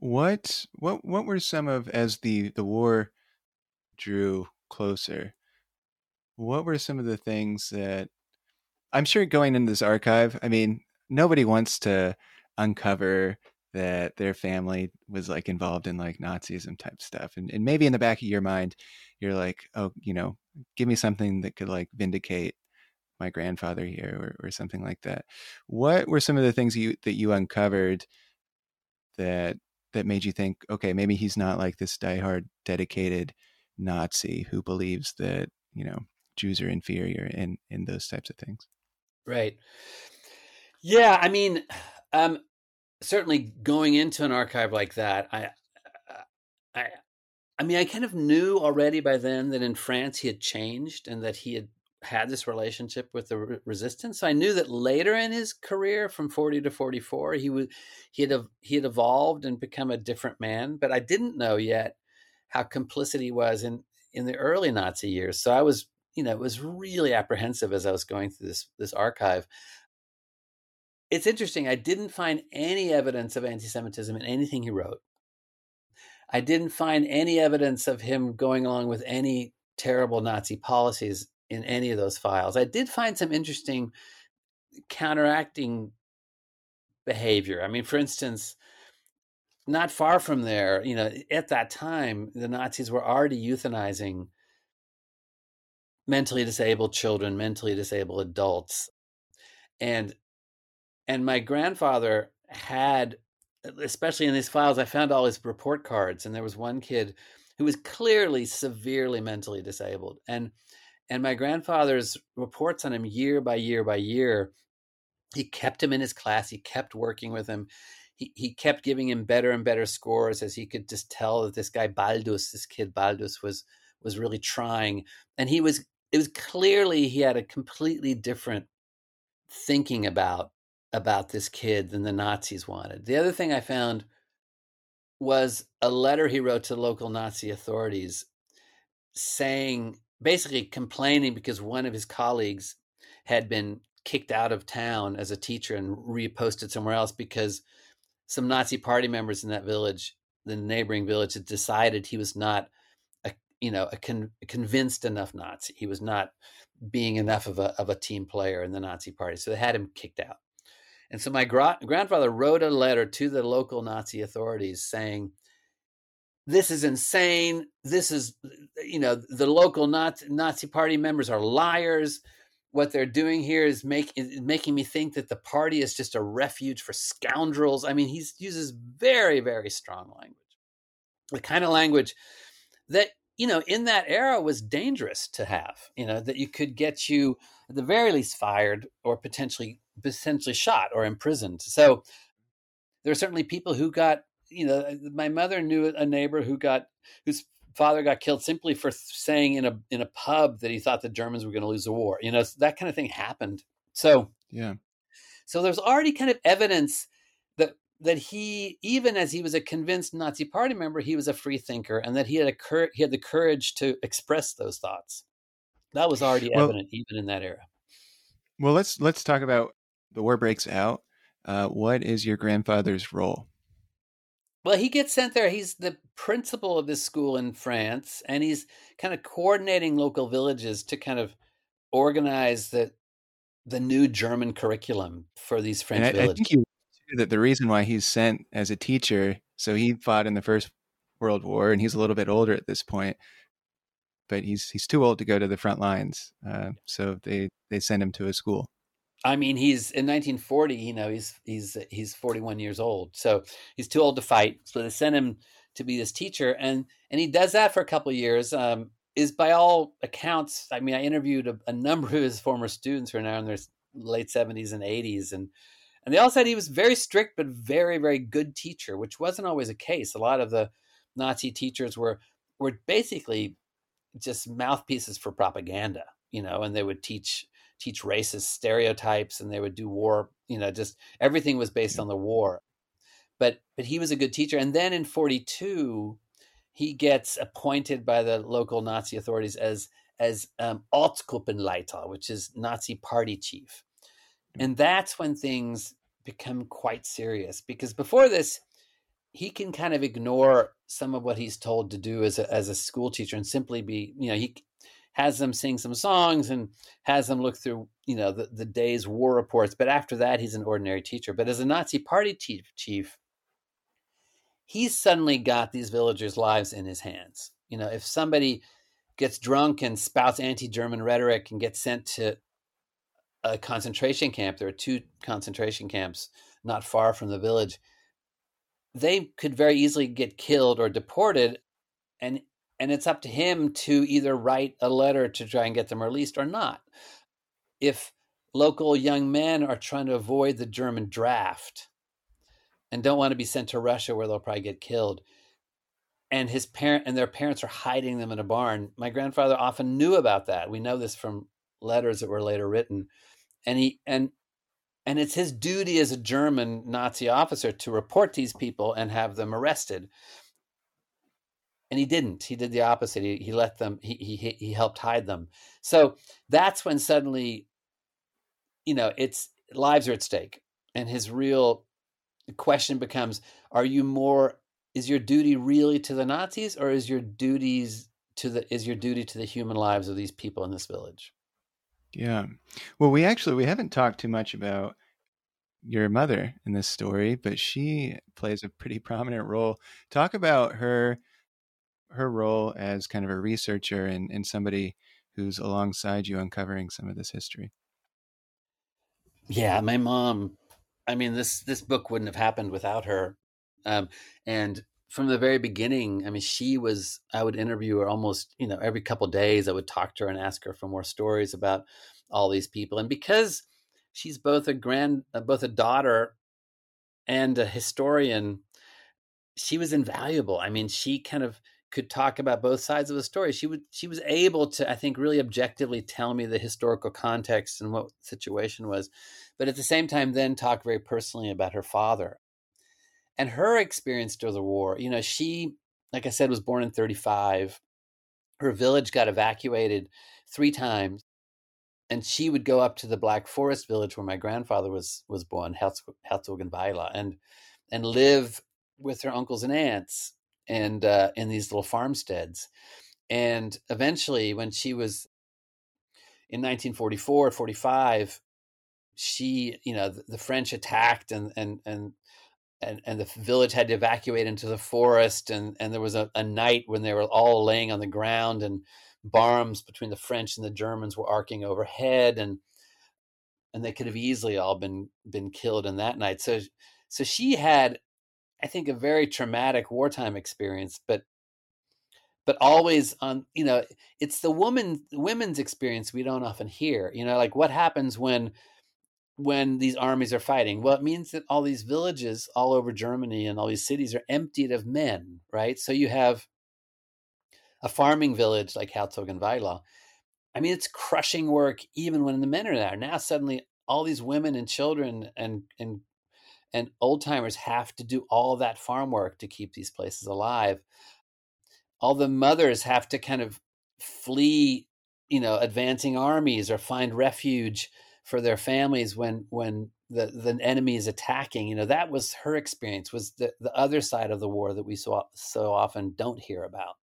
what what what were some of as the the war drew closer? What were some of the things that I'm sure going into this archive, I mean, nobody wants to uncover that their family was like involved in like Nazism type stuff. And and maybe in the back of your mind, you're like, oh, you know, give me something that could like vindicate my grandfather here or, or something like that. What were some of the things you that you uncovered that that made you think, okay, maybe he's not like this diehard dedicated Nazi who believes that you know Jews are inferior and in those types of things. Right. Yeah, I mean, um, certainly going into an archive like that, I, I, I mean, I kind of knew already by then that in France he had changed and that he had had this relationship with the re- resistance. I knew that later in his career, from forty to forty four, he was he had he had evolved and become a different man. But I didn't know yet how complicit he was in in the early Nazi years. So I was you know was really apprehensive as I was going through this this archive. It's interesting. I didn't find any evidence of anti-Semitism in anything he wrote. I didn't find any evidence of him going along with any terrible Nazi policies in any of those files. I did find some interesting counteracting behavior. I mean, for instance, not far from there, you know, at that time, the Nazis were already euthanizing mentally disabled children, mentally disabled adults. And and my grandfather had especially in these files I found all his report cards and there was one kid who was clearly severely mentally disabled. And and my grandfather's reports on him year by year by year, he kept him in his class, he kept working with him. He, he kept giving him better and better scores as he could just tell that this guy Baldus, this kid Baldus was was really trying. And he was it was clearly he had a completely different thinking about about this kid than the Nazis wanted. The other thing I found was a letter he wrote to local Nazi authorities saying basically complaining because one of his colleagues had been kicked out of town as a teacher and reposted somewhere else because some Nazi party members in that village, the neighboring village, had decided he was not a you know a, con- convinced enough Nazi. He was not being enough of a of a team player in the Nazi party, so they had him kicked out. And so my gra- grandfather wrote a letter to the local Nazi authorities saying, "This is insane. This is, you know, the local Nazi, Nazi party members are liars. What they're doing here is, make, is making me think that the party is just a refuge for scoundrels." I mean, he uses very, very strong language, the kind of language that you know in that era was dangerous to have. You know that you could get you at the very least fired or potentially potentially shot or imprisoned. So there are certainly people who got, you know, my mother knew a neighbor who got whose father got killed simply for saying in a in a pub that he thought the Germans were going to lose the war. You know, that kind of thing happened. So yeah. So there's already kind of evidence that that he, even as he was a convinced Nazi Party member, he was a free thinker, and that he had a cur- he had the courage to express those thoughts. That was already well, evident even in that era. Well, let's let's talk about the war breaks out. Uh, what is your grandfather's role? Well, he gets sent there. He's the principal of this school in France, and he's kind of coordinating local villages to kind of organize the the new German curriculum for these French I, villages. I think you that the reason why he's sent as a teacher, so he fought in the First World War, and he's a little bit older at this point, but he's he's too old to go to the front lines. Uh, so they they send him to a school. I mean, he's in 1940. You know, he's he's he's 41 years old, so he's too old to fight. So they send him to be this teacher, and and he does that for a couple of years. Um, is by all accounts. I mean, I interviewed a, a number of his former students who are now in their late 70s and 80s, and and they all said he was very strict but very very good teacher, which wasn't always a case. A lot of the Nazi teachers were were basically just mouthpieces for propaganda, you know, and they would teach teach racist stereotypes and they would do war you know just everything was based on the war. But but he was a good teacher and then in 42 he gets appointed by the local nazi authorities as as um, Ortsgruppenleiter, which is Nazi party chief. And that's when things become quite serious because before this, he can kind of ignore some of what he's told to do as a, as a school teacher and simply be, you know, he has them sing some songs and has them look through, you know, the, the day's war reports. But after that, he's an ordinary teacher. But as a Nazi party chief, chief, he's suddenly got these villagers' lives in his hands. You know, if somebody gets drunk and spouts anti-German rhetoric and gets sent to a concentration camp, there are two concentration camps not far from the village. They could very easily get killed or deported, and and it's up to him to either write a letter to try and get them released or not. If local young men are trying to avoid the German draft and don't want to be sent to Russia where they'll probably get killed, and his parent and their parents are hiding them in a barn. My grandfather often knew about that. We know this from letters that were later written. And he and and it's his duty as a German Nazi officer to report these people and have them arrested and he didn't. He did the opposite. He, he let them he, he he helped hide them. So that's when suddenly you know it's lives are at stake. And his real question becomes are you more is your duty really to the nazis or is your duties to the is your duty to the human lives of these people in this village? Yeah. Well we actually we haven't talked too much about your mother in this story, but she plays a pretty prominent role. Talk about her her role as kind of a researcher and, and somebody who's alongside you uncovering some of this history. Yeah, my mom. I mean, this this book wouldn't have happened without her. Um, and from the very beginning, I mean, she was. I would interview her almost, you know, every couple days. I would talk to her and ask her for more stories about all these people. And because she's both a grand, uh, both a daughter and a historian, she was invaluable. I mean, she kind of could talk about both sides of the story. She would she was able to, I think, really objectively tell me the historical context and what situation was, but at the same time, then talk very personally about her father and her experience during the war. You know, she, like I said, was born in 35. Her village got evacuated three times. And she would go up to the Black Forest village where my grandfather was was born, Herzogenweiler, and and live with her uncles and aunts and uh, in these little farmsteads. And eventually, when she was in 1944, 45, she, you know, the, the French attacked and and and and, and the village had to evacuate into the forest and, and there was a, a night when they were all laying on the ground and bombs between the French and the Germans were arcing overhead and and they could have easily all been been killed in that night. So so she had I think a very traumatic wartime experience, but but always on you know it's the woman women's experience we don't often hear. You know, like what happens when when these armies are fighting? Well, it means that all these villages all over Germany and all these cities are emptied of men, right? So you have a farming village like Herzogenweiler. I mean, it's crushing work even when the men are there. Now suddenly all these women and children and and and old timers have to do all that farm work to keep these places alive. All the mothers have to kind of flee you know advancing armies or find refuge for their families when when the the enemy is attacking you know that was her experience was the the other side of the war that we so so often don't hear about.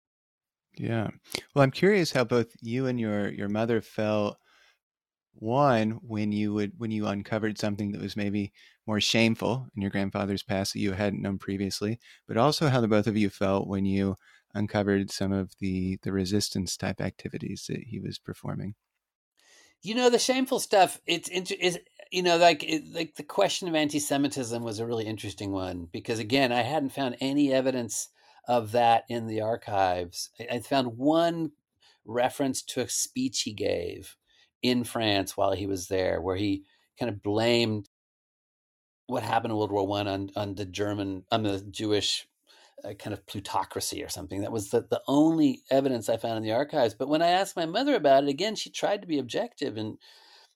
Yeah. Well i'm curious how both you and your your mother felt one when you would when you uncovered something that was maybe more shameful in your grandfather's past that you hadn't known previously but also how the both of you felt when you uncovered some of the the resistance type activities that he was performing. You know the shameful stuff it's is you know like it, like the question of anti-semitism was a really interesting one because again i hadn't found any evidence of that in the archives. I, I found one reference to a speech he gave in France while he was there, where he kind of blamed what happened in World War One on on the German on the Jewish uh, kind of plutocracy or something. That was the, the only evidence I found in the archives. But when I asked my mother about it again, she tried to be objective and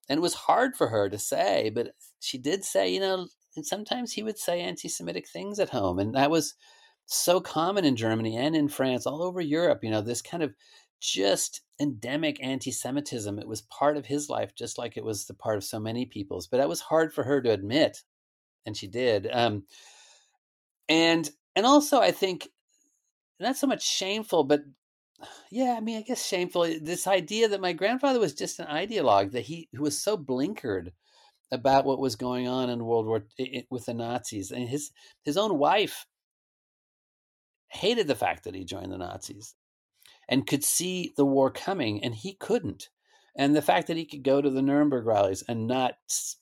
and it was hard for her to say, but she did say, you know, and sometimes he would say anti-Semitic things at home, and that was so common in Germany and in France, all over Europe. You know, this kind of just endemic anti-Semitism. It was part of his life, just like it was the part of so many people's. But that was hard for her to admit, and she did. Um, and and also, I think not so much shameful, but yeah, I mean, I guess shameful. Eh, this idea that my grandfather was just an ideologue, that he was so blinkered about what was going on in World War it, with the Nazis, and his his own wife hated the fact that he joined the Nazis and could see the war coming, and he couldn't. And the fact that he could go to the Nuremberg rallies and not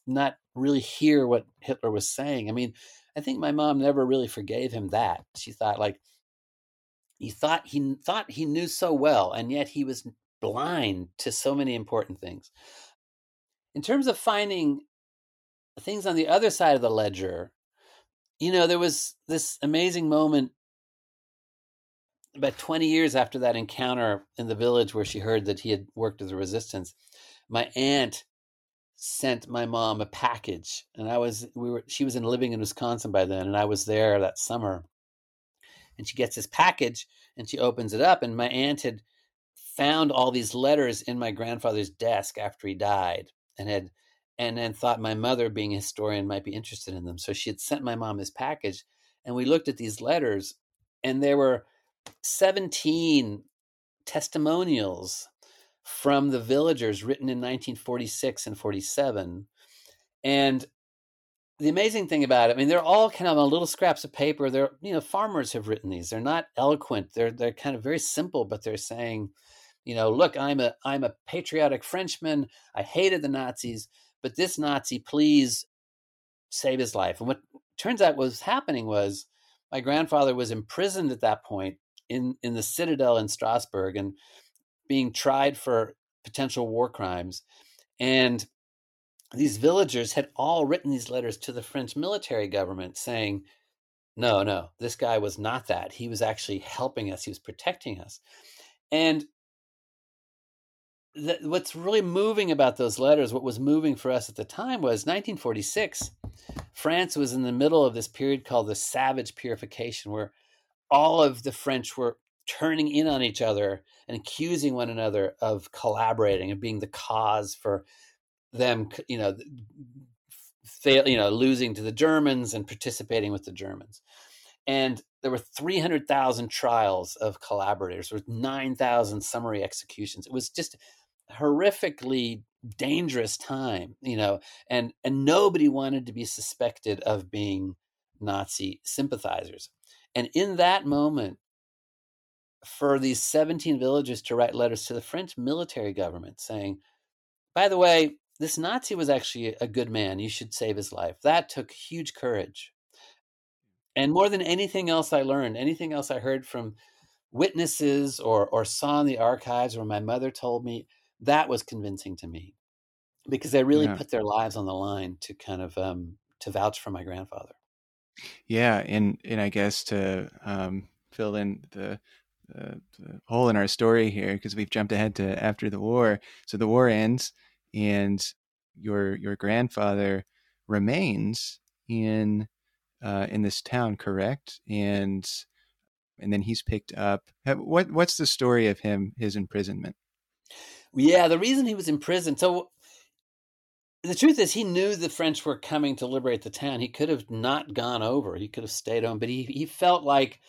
not really hear what Hitler was saying. I mean, I think my mom never really forgave him that. She thought like he thought he thought he knew so well, and yet he was blind to so many important things. In terms of finding things on the other side of the ledger, you know, there was this amazing moment about 20 years after that encounter in the village where she heard that he had worked as a resistance, my aunt sent my mom a package and I was we were she was in living in Wisconsin by then and I was there that summer. And she gets this package and she opens it up and my aunt had found all these letters in my grandfather's desk after he died and had and then thought my mother being a historian might be interested in them. So she had sent my mom this package and we looked at these letters and there were 17 testimonials from the villagers written in 1946 and 47 and the amazing thing about it, I mean, they're all kind of on little scraps of paper. They're, you know, farmers have written these. They're not eloquent. They're they're kind of very simple, but they're saying, you know, look, I'm a I'm a patriotic Frenchman. I hated the Nazis, but this Nazi, please save his life. And what turns out was happening was my grandfather was imprisoned at that point in in the citadel in Strasbourg and being tried for potential war crimes. And these villagers had all written these letters to the French military government saying, no, no, this guy was not that. He was actually helping us, he was protecting us. And what's really moving about those letters, what was moving for us at the time was 1946. France was in the middle of this period called the Savage Purification, where all of the French were turning in on each other and accusing one another of collaborating and being the cause for them, you know, fail, you know, losing to the Germans and participating with the Germans. And there were 300,000 trials of collaborators. with 9,000 summary executions. It was just horrifically dangerous time, you know, and and nobody wanted to be suspected of being Nazi sympathizers. And in that moment, for these 17 villagers to write letters to the French military government saying, by the way, this Nazi was actually a good man. You should save his life. That took huge courage. And more than anything else I learned, anything else I heard from witnesses or, or saw in the archives or my mother told me, that was convincing to me because they really yeah. put their lives on the line to kind of um, to vouch for my grandfather. Yeah, and and I guess to um, fill in the, the, the hole in our story here because we've jumped ahead to after the war. So the war ends, and your your grandfather remains in uh, in this town, correct? And and then he's picked up. What what's the story of him his imprisonment? Yeah, the reason he was imprisoned. So the truth is, he knew the French were coming to liberate the town. He could have not gone over. He could have stayed home, but he he felt like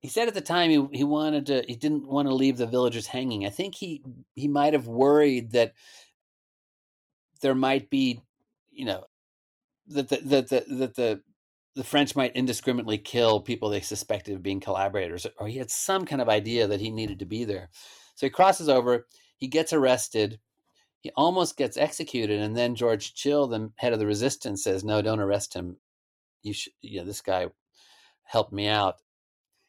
he said at the time he he wanted to. He didn't want to leave the villagers hanging. I think he he might have worried that there might be, you know, that the that the that the the French might indiscriminately kill people they suspected of being collaborators, or he had some kind of idea that he needed to be there. So he crosses over, he gets arrested, he almost gets executed, and then George Schill, the head of the resistance, says, "No, don't arrest him. You should, you know, this guy helped me out."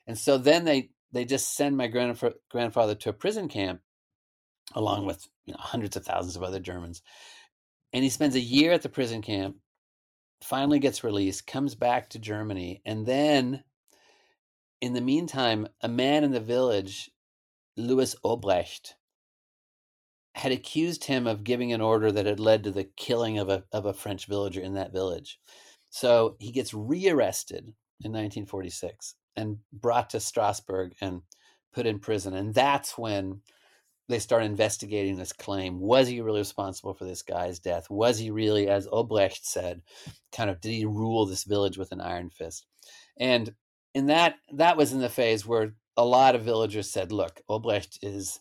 And so then they they just send my grandfa- grandfather to a prison camp, along with you know, hundreds of thousands of other Germans, and he spends a year at the prison camp. Finally, gets released, comes back to Germany, and then, in the meantime, a man in the village Louis Obrecht had accused him of giving an order that had led to the killing of a, of a French villager in that village. So he gets rearrested in 1946 and brought to Strasbourg and put in prison. And that's when they start investigating this claim. Was he really responsible for this guy's death? Was he really, as Obrecht said, kind of did he rule this village with an iron fist? And in that that was in the phase where a lot of villagers said, look, Obrecht is,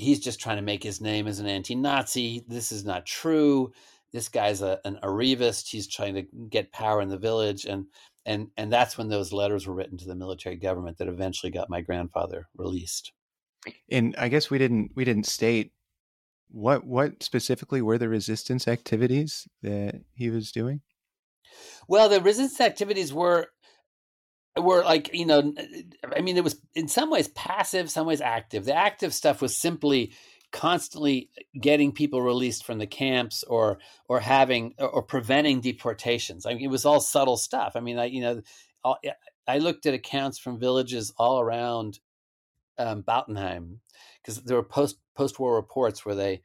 he's just trying to make his name as an anti Nazi. This is not true. This guy's a, an arrivist. He's trying to get power in the village. And, and, and that's when those letters were written to the military government that eventually got my grandfather released. And I guess we didn't, we didn't state what, what specifically were the resistance activities that he was doing? Well, the resistance activities were were like you know i mean it was in some ways passive some ways active. The active stuff was simply constantly getting people released from the camps or or having or preventing deportations. I mean it was all subtle stuff. I mean i you know i looked at accounts from villages all around um, Bartenheim because there were post post war reports where they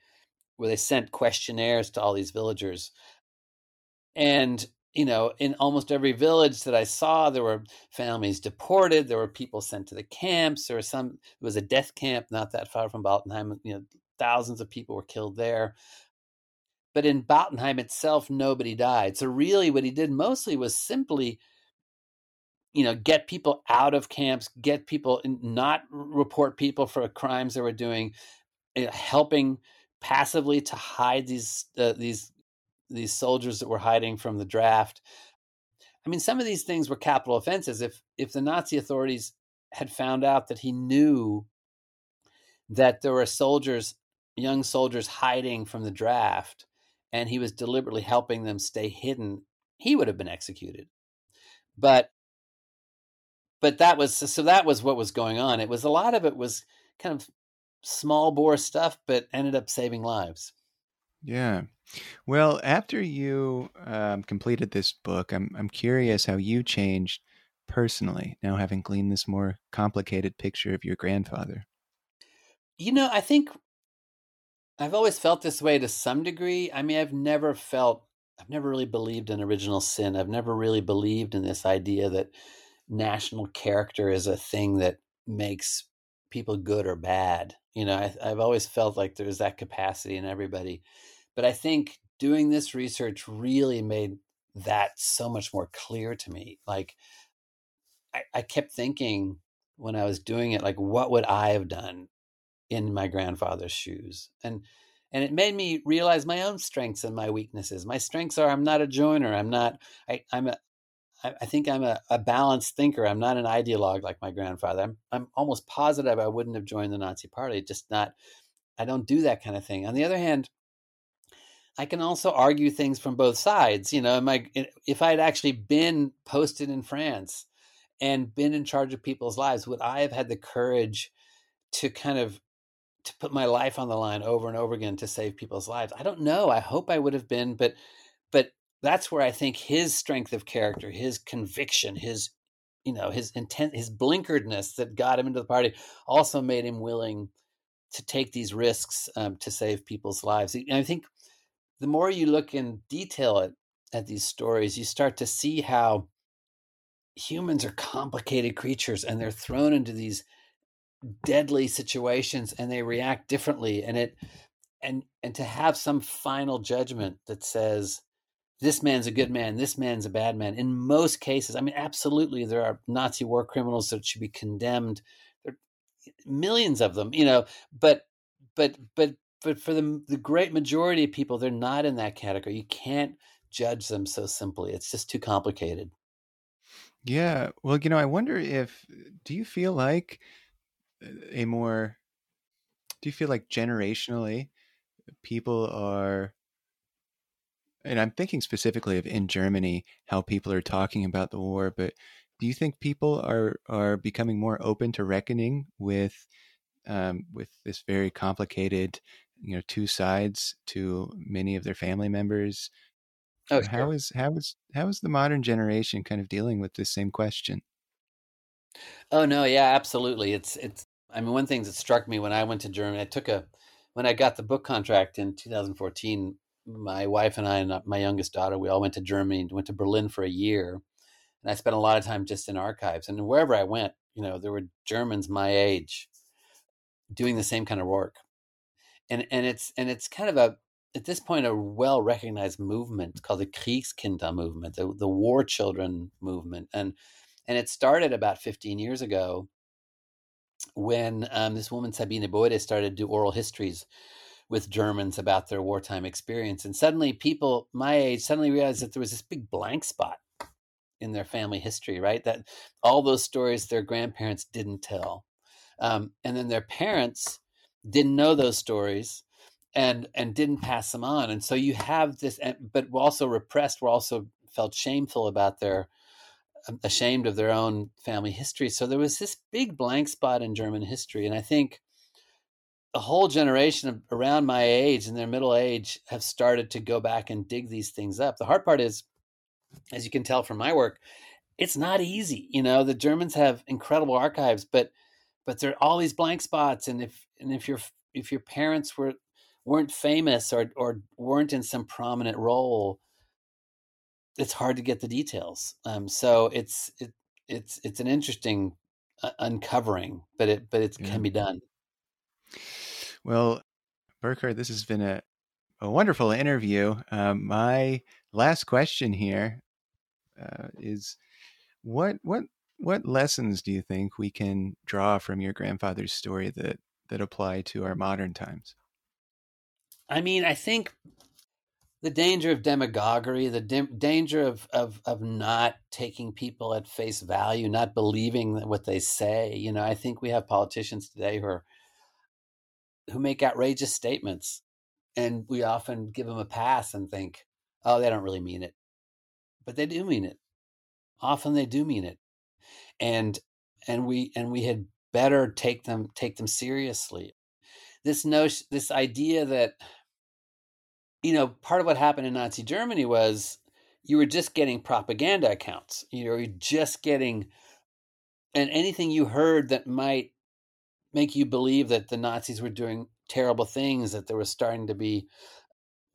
where they sent questionnaires to all these villagers. And you know, in almost every village that I saw, there were families deported. There were people sent to the camps. There was some. It was a death camp not that far from Bartenheim. You know, thousands of people were killed there. But in Bartenheim itself, nobody died. So really, what he did mostly was simply, you know, get people out of camps, get people not report people for crimes they were doing, helping passively to hide these uh, these these soldiers that were hiding from the draft. I mean, some of these things were capital offenses. If if the Nazi authorities had found out that he knew that there were soldiers, young soldiers hiding from the draft, and he was deliberately helping them stay hidden, he would have been executed. But but that was so that was what was going on. It was a lot of it was kind of small bore stuff, but ended up saving lives. Yeah. Well, after you um, completed this book, I'm I'm curious how you changed personally now, having gleaned this more complicated picture of your grandfather. You know, I think I've always felt this way to some degree. I mean, I've never felt, I've never really believed in original sin. I've never really believed in this idea that national character is a thing that makes people good or bad. You know, I, I've always felt like there's that capacity in everybody. But I think doing this research really made that so much more clear to me. Like, I, I kept thinking when I was doing it, like, what would I have done in my grandfather's shoes and and it made me realize my own strengths and my weaknesses my strengths are i'm not a joiner i'm not I, i'm a I think I'm a, a, balanced thinker. I'm not an ideologue like my grandfather. I'm, I'm almost positive I wouldn't have joined the Nazi Party. Just not, I don't do that kind of thing. On the other hand, I can also argue things from both sides. You know, if I had actually been posted in France and been in charge of people's lives, would I have had the courage to kind of to put my life on the line over and over again to save people's lives. I don't know. I hope I would have been, but but that's where I think his strength of character, his conviction, his you know, his intent, his blinkeredness that got him into the party also made him willing to take these risks um, to save people's lives. And I think the more you look in detail at, at these stories, you start to see how humans are complicated creatures and they're thrown into these deadly situations and they react differently and it and and to have some final judgment that says this man's a good man this man's a bad man in most cases i mean absolutely there are nazi war criminals that should be condemned. There are millions of them you know but but but but for the the great majority of people they're not in that category. You can't judge them so simply. It's just too complicated. Yeah. Well you know i wonder if do you feel like a more do you feel like generationally people are and I'm thinking specifically of in Germany how people are talking about the war but do you think people are are becoming more open to reckoning with um, with this very complicated you know two sides to many of their family members oh, sure. how is how is how is the modern generation kind of dealing with this same question Oh no, yeah, absolutely. It's it's. I mean, one thing that struck me when I went to Germany, I took a when I got the book contract in 2014. My wife and I and uh, my youngest daughter, we all went to Germany and went to Berlin for a year, and I spent a lot of time just in archives. And wherever I went, you know, there were Germans my age doing the same kind of work, and and it's and it's kind of a at this point a well recognized movement called the Kriegskinder movement, the the war children movement, and and it started about 15 years ago when um, this woman, Sabine Bode, started to do oral histories with Germans about their wartime experience. And suddenly, people my age suddenly realized that there was this big blank spot in their family history, right? That all those stories their grandparents didn't tell. Um, and then their parents didn't know those stories and and didn't pass them on and so you have this but also repressed were also felt shameful about their um, ashamed of their own family history. So there was this big blank spot in German history. And I think a whole generation of, around my age and their middle age have started to go back and dig these things up. The hard part is, as you can tell from my work, it's not easy. You know, the Germans have incredible archives, but but there are all these blank spots. And if and if your if your parents were weren't famous or or weren't in some prominent role, it's hard to get the details. Um, so it's it, it's it's an interesting uh, uncovering, but it but it yeah. can be done. Well, Burkhard, this has been a a wonderful interview. Um, my last question here uh, is what what what lessons do you think we can draw from your grandfather's story that that apply to our modern times? I mean, I think the danger of demagoguery, the danger of, of of not taking people at face value, not believing what they say. You know, I think we have politicians today who are who make outrageous statements, and we often give them a pass and think, "Oh, they don't really mean it," but they do mean it. Often they do mean it, and and we and we had better take them take them seriously. This notion, this idea that you know, part of what happened in Nazi Germany was you were just getting propaganda accounts. You know, you're just getting, and anything you heard that might make you believe that the Nazis were doing terrible things, that there was starting to be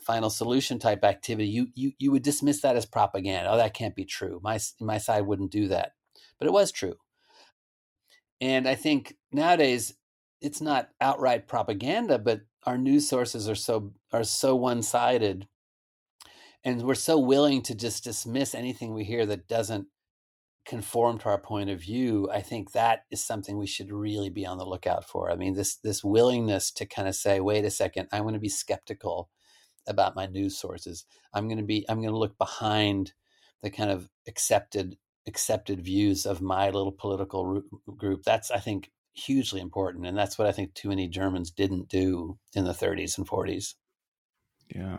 final solution type activity, you you you would dismiss that as propaganda. Oh, that can't be true. My my side wouldn't do that, but it was true. And I think nowadays it's not outright propaganda, but our news sources are so are so one sided, and we're so willing to just dismiss anything we hear that doesn't conform to our point of view. I think that is something we should really be on the lookout for. I mean, this this willingness to kind of say, "Wait a second, I'm going to be skeptical about my news sources. I'm going to be I'm going to look behind the kind of accepted accepted views of my little political group." That's I think hugely important. And that's what I think too many Germans didn't do in the 30s and 40s. Yeah.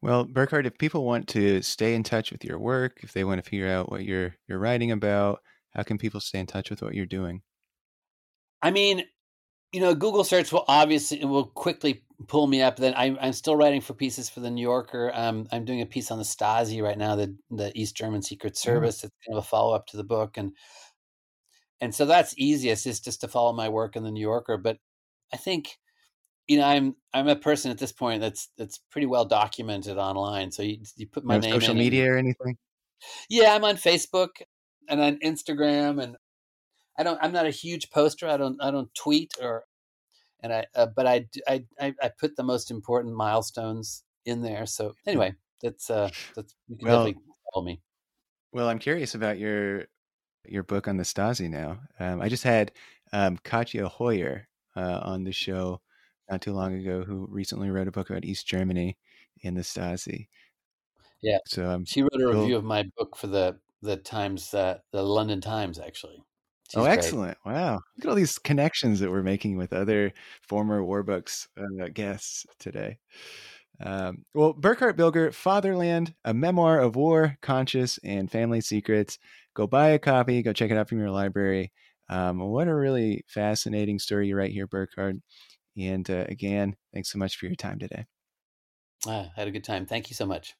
Well, Burkhard, if people want to stay in touch with your work, if they want to figure out what you're you're writing about, how can people stay in touch with what you're doing? I mean, you know, Google search will obviously will quickly pull me up. Then I'm, I'm still writing for pieces for the New Yorker. Um, I'm doing a piece on the Stasi right now, the the East German Secret mm. Service. Mm-hmm. It's kind of a follow up to the book, and and so that's easiest is just to follow my work in the New Yorker. But I think you know I'm I'm a person at this point that's that's pretty well documented online. So you you put my no name social media and, or anything. Yeah, I'm on Facebook and on Instagram, and I don't. I'm not a huge poster. I don't. I don't tweet or and I uh, but I, I I put the most important milestones in there. So anyway, that's uh that's you can well, definitely follow me. Well, I'm curious about your your book on the Stasi now. Um, I just had um, Katja Hoyer uh, on the show not too long ago, who recently wrote a book about East Germany and the Stasi. Yeah, so um, she wrote a review cool. of my book for the the Times, uh, the London Times, actually. She's oh, excellent! Great. Wow, look at all these connections that we're making with other former War Books uh, guests today. Um, well, Burkhard Bilger, Fatherland, a memoir of war, conscience, and family secrets. Go buy a copy. Go check it out from your library. Um, what a really fascinating story you write here, Burkhard. And uh, again, thanks so much for your time today. Ah, I had a good time. Thank you so much.